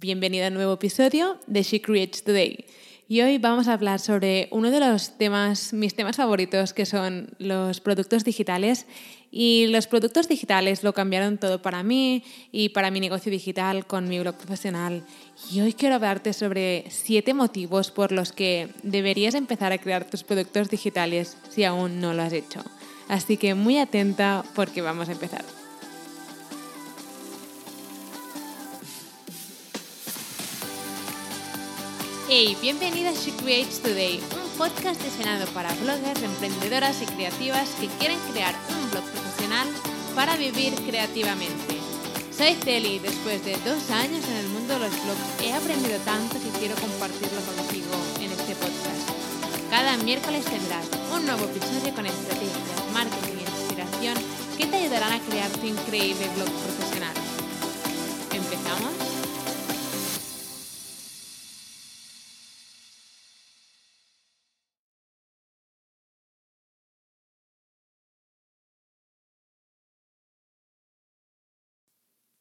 Bienvenida a un nuevo episodio de She Creates Today. Y hoy vamos a hablar sobre uno de los temas, mis temas favoritos, que son los productos digitales. Y los productos digitales lo cambiaron todo para mí y para mi negocio digital con mi blog profesional. Y hoy quiero hablarte sobre siete motivos por los que deberías empezar a crear tus productos digitales si aún no lo has hecho. Así que muy atenta porque vamos a empezar. Hey, bienvenida a She Creates Today, un podcast diseñado para bloggers, emprendedoras y creativas que quieren crear un blog profesional para vivir creativamente. Soy Celi y después de dos años en el mundo de los blogs he aprendido tanto que quiero compartirlo contigo en este podcast. Cada miércoles tendrás un nuevo episodio con estrategias, marketing e inspiración que te ayudarán a crear tu increíble blog profesional.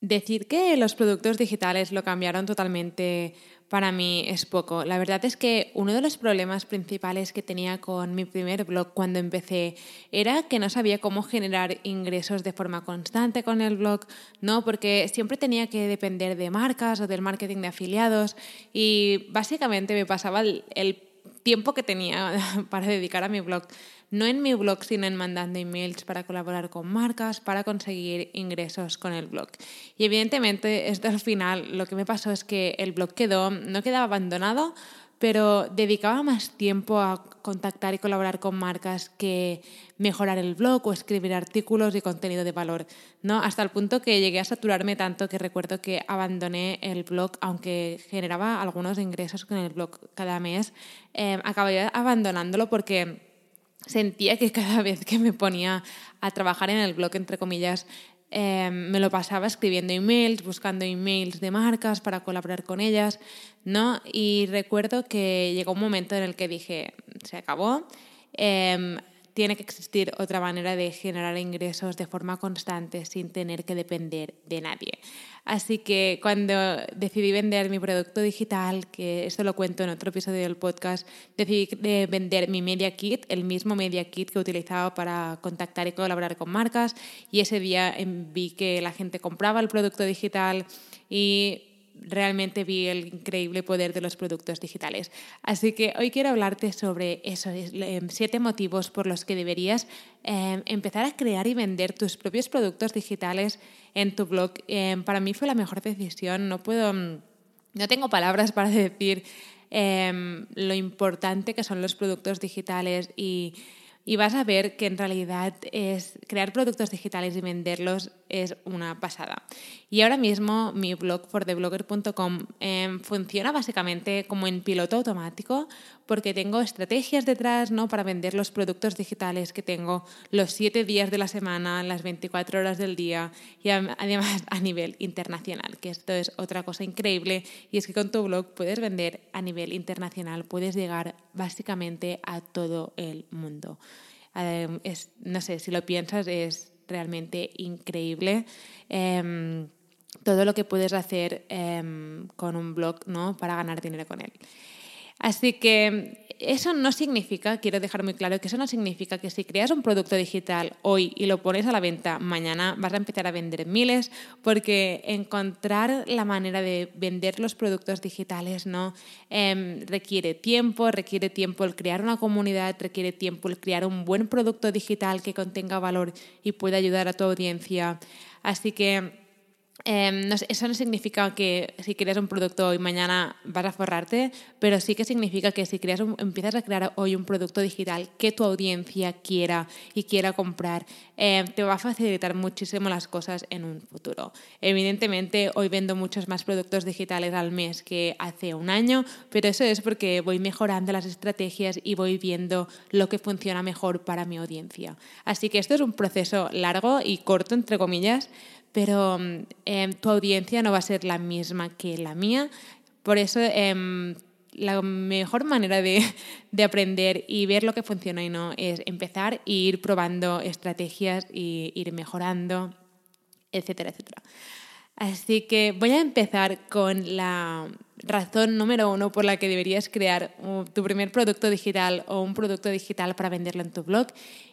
Decir que los productos digitales lo cambiaron totalmente para mí es poco. La verdad es que uno de los problemas principales que tenía con mi primer blog cuando empecé era que no sabía cómo generar ingresos de forma constante con el blog, ¿no? Porque siempre tenía que depender de marcas o del marketing de afiliados y básicamente me pasaba el, el tiempo que tenía para dedicar a mi blog no en mi blog, sino en mandando emails para colaborar con marcas, para conseguir ingresos con el blog. Y evidentemente, esto al final lo que me pasó es que el blog quedó, no quedaba abandonado, pero dedicaba más tiempo a contactar y colaborar con marcas que mejorar el blog o escribir artículos y contenido de valor, ¿no? Hasta el punto que llegué a saturarme tanto que recuerdo que abandoné el blog, aunque generaba algunos ingresos con el blog cada mes, eh, acabé abandonándolo porque sentía que cada vez que me ponía a trabajar en el blog, entre comillas, em, me lo pasaba escribiendo emails, buscando emails de marcas para colaborar con ellas, ¿no? Y recuerdo que llegó un momento en el que dije, se acabó, em, tiene que existir otra manera de generar ingresos de forma constante sin tener que depender de nadie. Así que cuando decidí vender mi producto digital, que esto lo cuento en otro episodio del podcast, decidí vender mi Media Kit, el mismo Media Kit que utilizaba para contactar y colaborar con marcas. Y ese día vi que la gente compraba el producto digital y realmente vi el increíble poder de los productos digitales. Así que hoy quiero hablarte sobre esos em, siete motivos por los que deberías em, empezar a crear y vender tus propios productos digitales en tu blog. Em, para mí fue la mejor decisión. No puedo, mm, no tengo palabras para decir lo importante que son los productos digitales y y vas a ver que en realidad es crear productos digitales y venderlos es una pasada. Y ahora mismo mi blog fortheblogger.com eh, funciona básicamente como en piloto automático porque tengo estrategias detrás ¿no? para vender los productos digitales que tengo los 7 días de la semana, las 24 horas del día y además a nivel internacional, que esto es otra cosa increíble y es que con tu blog puedes vender a nivel internacional, puedes llegar básicamente a todo el mundo. Em, es, no sé, si lo piensas es realmente increíble. Em, todo lo que puedes hacer em, con un blog ¿no? para ganar dinero con él. Así que eso no significa, quiero dejar muy claro que eso no significa que si creas un producto digital hoy y lo pones a la venta mañana vas a empezar a vender miles, porque encontrar la manera de vender los productos digitales no em, requiere tiempo, requiere tiempo el crear una comunidad, requiere tiempo el crear un buen producto digital que contenga valor y pueda ayudar a tu audiencia. Así que Em, eso no significa que si creas un producto hoy mañana vas a forrarte, pero sí que significa que si creas empiezas a crear hoy un producto digital que tu audiencia quiera y quiera comprar, em, te va a facilitar muchísimo las cosas en un futuro. Evidentemente, hoy vendo muchos más productos digitales al mes que hace un año, pero eso es porque voy mejorando las estrategias y voy viendo lo que funciona mejor para mi audiencia. Así que esto es un proceso largo y corto, entre comillas, pero em, tu audiencia no va a ser la misma que la mía. Por eso em, la mejor manera de, de, aprender y ver lo que funciona y no es empezar e ir probando estrategias y ir mejorando, etcétera, etcétera. Así que voy a empezar con la razón número uno por la que deberías crear tu primer producto digital o un producto digital para venderlo en tu blog.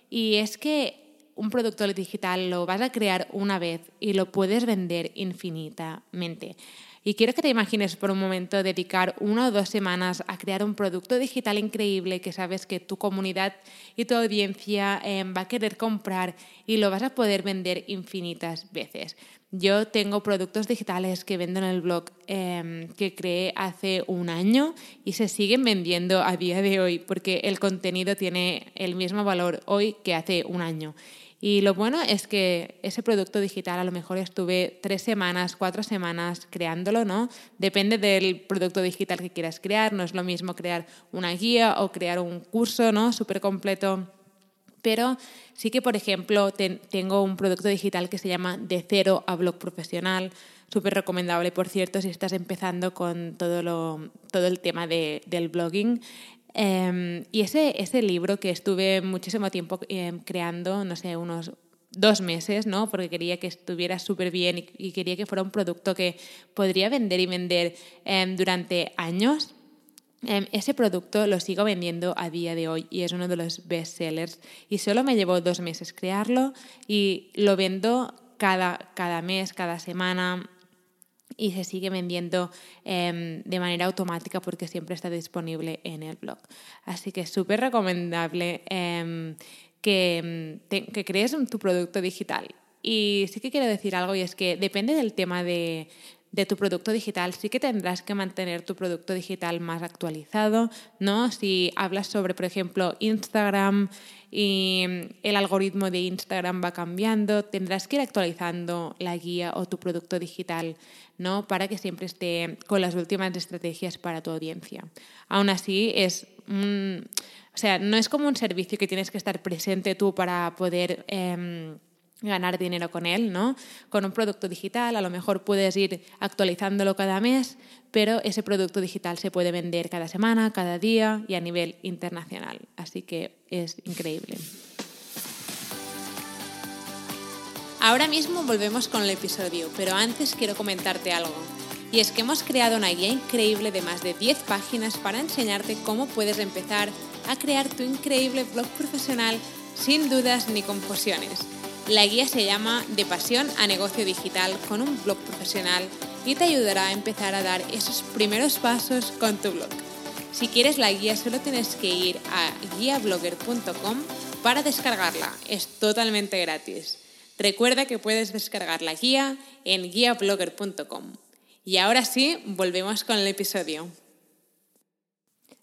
Y es que un producto digital lo vas a crear una vez y lo puedes vender infinitamente. Y quiero que te imagines por un momento dedicar una o dos semanas a crear un producto digital increíble que sabes que tu comunidad y tu audiencia em, va a querer comprar y lo vas a poder vender infinitas veces. Yo tengo productos digitales que vendo en el blog em, que creé hace un año y se siguen vendiendo a día de hoy porque el contenido tiene el mismo valor hoy que hace un año. Y lo bueno es que ese producto digital a lo mejor estuve tres semanas, cuatro semanas creándolo, ¿no? Depende del producto digital que quieras crear. No es lo mismo crear una guía o crear un curso, ¿no? Súper completo. Pero sí que, por ejemplo, tengo un producto digital que se llama De cero a blog profesional, súper recomendable, por cierto, si estás empezando con todo, lo, todo el tema de, del blogging. Em, y ese, ese libro que estuve muchísimo tiempo em, creando, no sé, unos dos meses, ¿no? Porque quería que estuviera súper bien y, quería que fuera un producto que podría vender y vender em, durante años. ese producto lo sigo vendiendo a día de hoy y es uno de los best sellers. Y solo me llevó dos meses crearlo y lo vendo cada, cada mes, cada semana y se sigue vendiendo em, de manera automática porque siempre está disponible en el blog. Así que es súper recomendable em, que, que crees tu producto digital. Y sí que quiero decir algo y es que depende del tema de, de tu producto digital, sí que tendrás que mantener tu producto digital más actualizado, ¿no? Si hablas sobre, por ejemplo, Instagram y el algoritmo de Instagram va cambiando, tendrás que ir actualizando la guía o tu producto digital, ¿no? Para que siempre esté con las últimas estrategias para tu audiencia. Aún así, es o sea, no es como un servicio que tienes que estar presente tú para poder... Em, ganar dinero con él, ¿no? Con un producto digital a lo mejor puedes ir actualizándolo cada mes, pero ese producto digital se puede vender cada semana, cada día y a nivel internacional. Así que es increíble. Ahora mismo volvemos con el episodio, pero antes quiero comentarte algo. Y es que hemos creado una guía increíble de más de 10 páginas para enseñarte cómo puedes empezar a crear tu increíble blog profesional sin dudas ni confusiones la guía se llama De pasión a negocio digital con un blog profesional y te ayudará a empezar a dar esos primeros pasos con tu blog. Si quieres la guía solo tienes que ir a guiablogger.com para descargarla. Es totalmente gratis. Recuerda que puedes descargar la guía en guiablogger.com. Y ahora sí, volvemos con el episodio.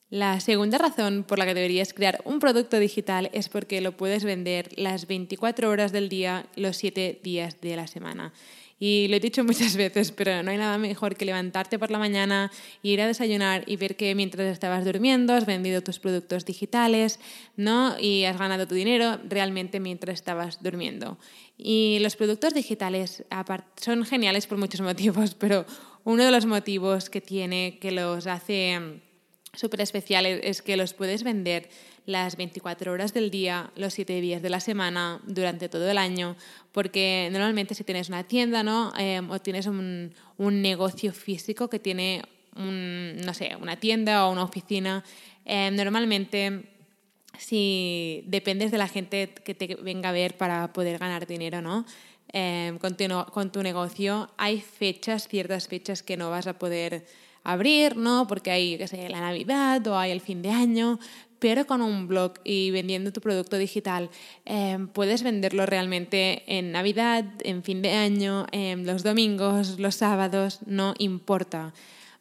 La segunda razón por la que deberías crear un producto digital es porque lo puedes vender las 24 horas del día, los 7 días de la semana. Y lo he dicho muchas veces, pero no hay nada mejor que levantarte por la mañana, ir a desayunar y ver que mientras estabas durmiendo has vendido tus productos digitales, ¿no? Y has ganado tu dinero realmente mientras estabas durmiendo. Y los productos digitales son geniales por muchos motivos, pero uno de los motivos que tiene que los hace súper es que los puedes vender las 24 horas del día, los 7 días de la semana, durante todo el año, porque normalmente si tienes una tienda ¿no? Em, o tienes un, un, negocio físico que tiene, no sé, una tienda o una oficina, em, normalmente si dependes de la gente que te venga a ver para poder ganar dinero, ¿no? Em, con, tu, con tu negocio hay fechas, ciertas fechas que no vas a poder abrir, ¿no? Porque hay, qué sé, la Navidad o hay el fin de año, pero con un blog y vendiendo tu producto digital em, puedes venderlo realmente en Navidad, en fin de año, en los domingos, los sábados, no importa.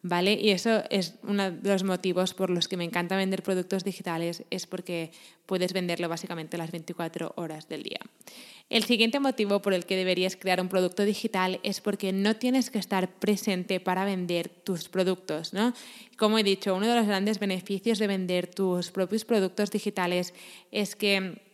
¿Vale? Y eso es uno de los motivos por los que me encanta vender productos digitales, es porque puedes venderlo básicamente las 24 horas del día. El siguiente motivo por el que deberías crear un producto digital es porque no tienes que estar presente para vender tus productos. ¿no? Como he dicho, uno de los grandes beneficios de vender tus propios productos digitales es que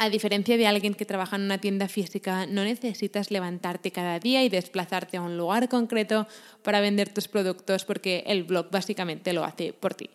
a diferencia de alguien que trabaja en una tienda física, no necesitas levantarte cada día y desplazarte a un lugar concreto para vender tus productos porque el blog básicamente lo hace por ti.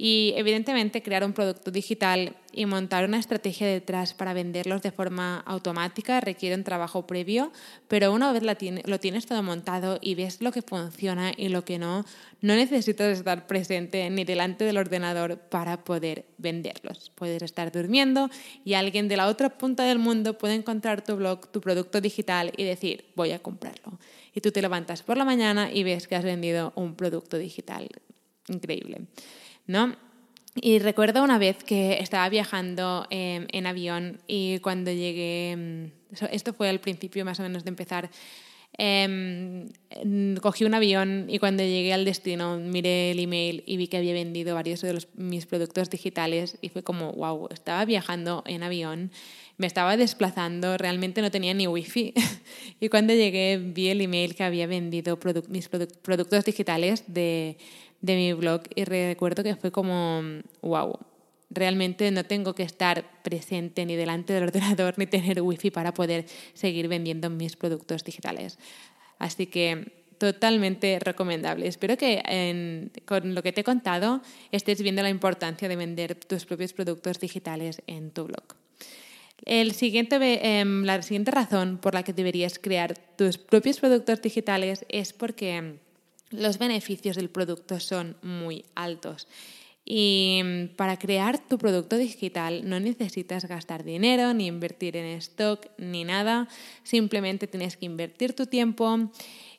Y evidentemente crear un producto digital y montar una estrategia detrás para venderlos de forma automática requiere un trabajo previo, pero una vez lo tienes todo montado y ves lo que funciona y lo que no, no necesitas estar presente ni delante del ordenador para poder venderlos. Puedes estar durmiendo y alguien de la otra punta del mundo puede encontrar tu blog, tu producto digital y decir, voy a comprarlo. Y tú te levantas por la mañana y ves que has vendido un producto digital. Increíble. ¿No? Y recuerdo una vez que estaba viajando em, en avión y cuando llegué, em, esto fue al principio más o menos de empezar, em, cogí un avión y cuando llegué al destino miré el email y vi que había vendido varios de mis productos digitales y fue como, wow, estaba viajando en avión, me estaba desplazando, realmente no tenía ni wifi. y cuando llegué vi el email que había vendido mis productos digitales de de mi blog y recuerdo que fue como, wow, realmente no tengo que estar presente ni delante del ordenador ni tener wifi para poder seguir vendiendo mis productos digitales. Así que totalmente recomendable. Espero que con lo que te he contado estés viendo la importancia de vender tus propios productos digitales en tu blog. El siguiente, em, la siguiente razón por la que deberías crear tus propios productos digitales es porque los beneficios del producto son muy altos. Y para crear tu producto digital no necesitas gastar dinero, ni invertir en stock, ni nada. Simplemente tienes que invertir tu tiempo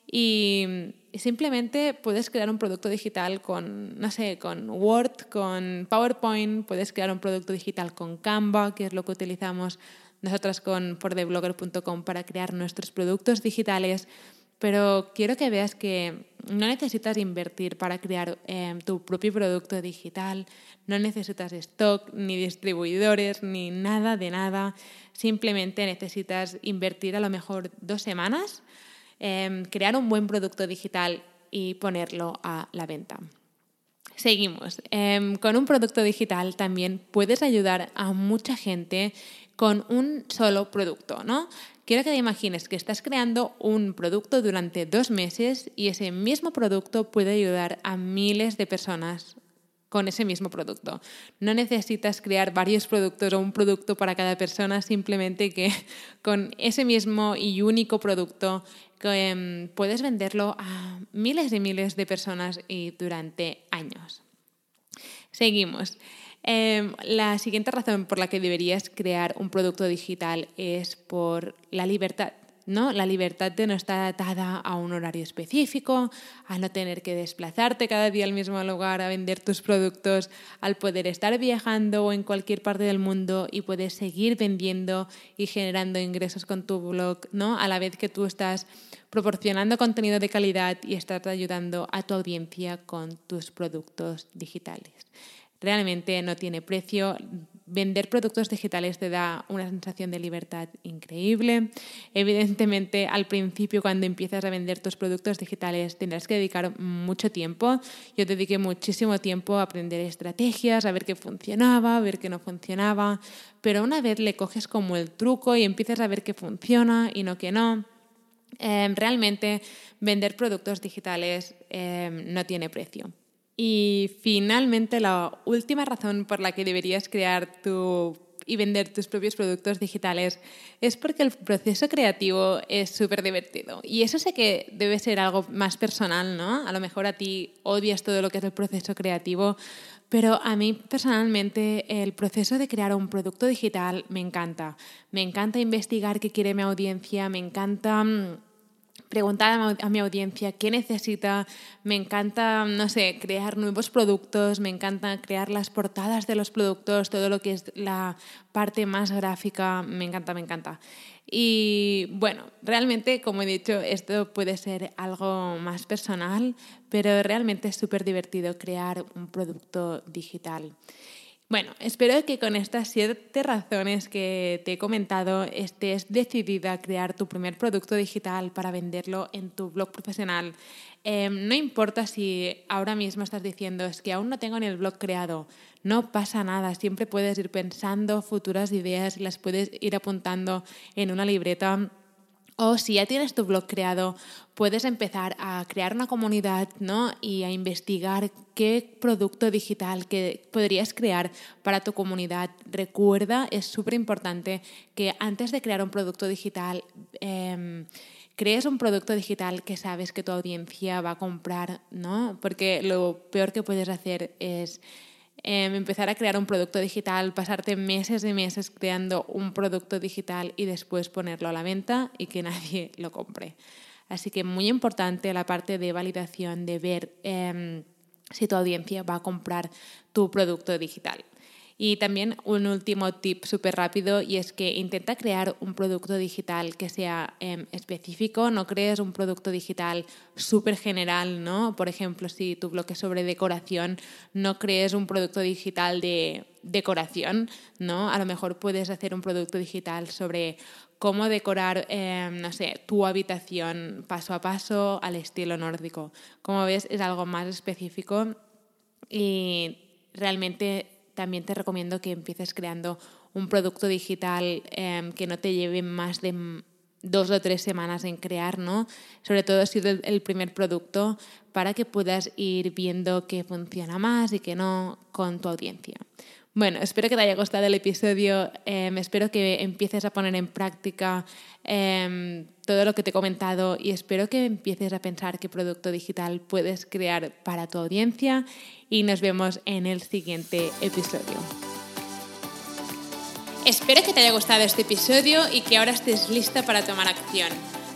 y simplemente puedes crear un producto digital con, no sé, con Word, con PowerPoint, puedes crear un producto digital con Canva, que es lo que utilizamos nosotras con fortheblogger.com para crear nuestros productos digitales pero quiero que veas que no necesitas invertir para crear em, tu propio producto digital, no necesitas stock, ni distribuidores, ni nada de nada. Simplemente necesitas invertir a lo mejor dos semanas, em, crear un buen producto digital y ponerlo a la venta. Seguimos. Em, con un producto digital también puedes ayudar a mucha gente con un solo producto, ¿no? Quiero que te imagines que estás creando un producto durante dos meses y ese mismo producto puede ayudar a miles de personas con ese mismo producto. No necesitas crear varios productos o un producto para cada persona, simplemente que con ese mismo y único producto em, puedes venderlo a miles y miles de personas y durante años. Seguimos. Em, la siguiente razón por la que deberías crear un producto digital es por la libertad. ¿no? La libertad de no estar atada a un horario específico, a no tener que desplazarte cada día al mismo lugar a vender tus productos, al poder estar viajando en cualquier parte del mundo y poder seguir vendiendo y generando ingresos con tu blog, ¿no? A la vez que tú estás proporcionando contenido de calidad y estás ayudando a tu audiencia con tus productos digitales realmente no tiene precio. Vender productos digitales te da una sensación de libertad increíble. Evidentemente, al principio, cuando empiezas a vender tus productos digitales, tendrás que dedicar mucho tiempo. Yo dediqué muchísimo tiempo a aprender estrategias, a ver qué funcionaba, a ver qué no funcionaba. Pero una vez le coges como el truco y empiezas a ver qué funciona y no que no, eh, realmente vender productos digitales eh, no tiene precio. Y finalmente, la última razón por la que deberías crear tu y vender tus propios productos digitales es porque el proceso creativo es súper divertido. Y eso sé que debe ser algo más personal, ¿no? A lo mejor a ti odias todo lo que es el proceso creativo, pero a mí personalmente el proceso de crear un producto digital me encanta. Me encanta investigar qué quiere mi audiencia, me encanta mm, preguntar a mi audiencia qué necesita. Me encanta, no sé, crear nuevos productos, me encanta crear las portadas de los productos, todo lo que es la parte más gráfica, me encanta, me encanta. Y bueno, realmente, como he dicho, esto puede ser algo más personal, pero realmente es súper divertido crear un producto digital. Bueno, espero que con estas siete razones que te he comentado estés decidida a crear tu primer producto digital para venderlo en tu blog profesional. Em, no importa si ahora mismo estás diciendo es que aún no tengo ni el blog creado, no pasa nada, siempre puedes ir pensando futuras ideas y las puedes ir apuntando en una libreta O si ya tienes tu blog creado, puedes empezar a crear una comunidad ¿no? y a investigar qué producto digital que podrías crear para tu comunidad. Recuerda, es súper importante que antes de crear un producto digital, em, crees un producto digital que sabes que tu audiencia va a comprar, ¿no? Porque lo peor que puedes hacer es Em, empezar a crear un producto digital, pasarte meses y meses creando un producto digital y después ponerlo a la venta y que nadie lo compre. Así que muy importante la parte de validación, de ver em, si tu audiencia va a comprar tu producto digital. Y también un último tip súper rápido y es que intenta crear un producto digital que sea em, específico, no crees un producto digital súper general, ¿no? Por ejemplo, si tu blog es sobre decoración, no crees un producto digital de decoración, ¿no? A lo mejor puedes hacer un producto digital sobre cómo decorar, em, no sé, tu habitación paso a paso al estilo nórdico. Como ves, es algo más específico y realmente también te recomiendo que empieces creando un producto digital em, que no te lleve más de dos o tres semanas en crear, ¿no? Sobre todo si es el primer producto, para que puedas ir viendo qué funciona más y qué no con tu audiencia. Bueno, espero que te haya gustado el episodio, em, espero que empieces a poner en práctica em, todo lo que te he comentado y espero que empieces a pensar qué producto digital puedes crear para tu audiencia y nos vemos en el siguiente episodio. Espero que te haya gustado este episodio y que ahora estés lista para tomar acción.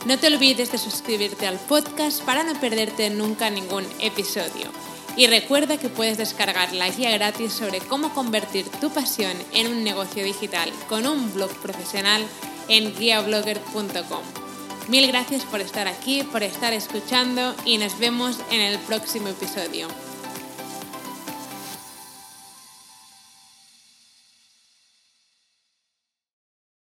No te olvides de suscribirte al podcast para no perderte nunca ningún episodio. Y recuerda que puedes descargar la guía gratis sobre cómo convertir tu pasión en un negocio digital con un blog profesional en guiablogger.com. Mil gracias por estar aquí, por estar escuchando y nos vemos en el próximo episodio.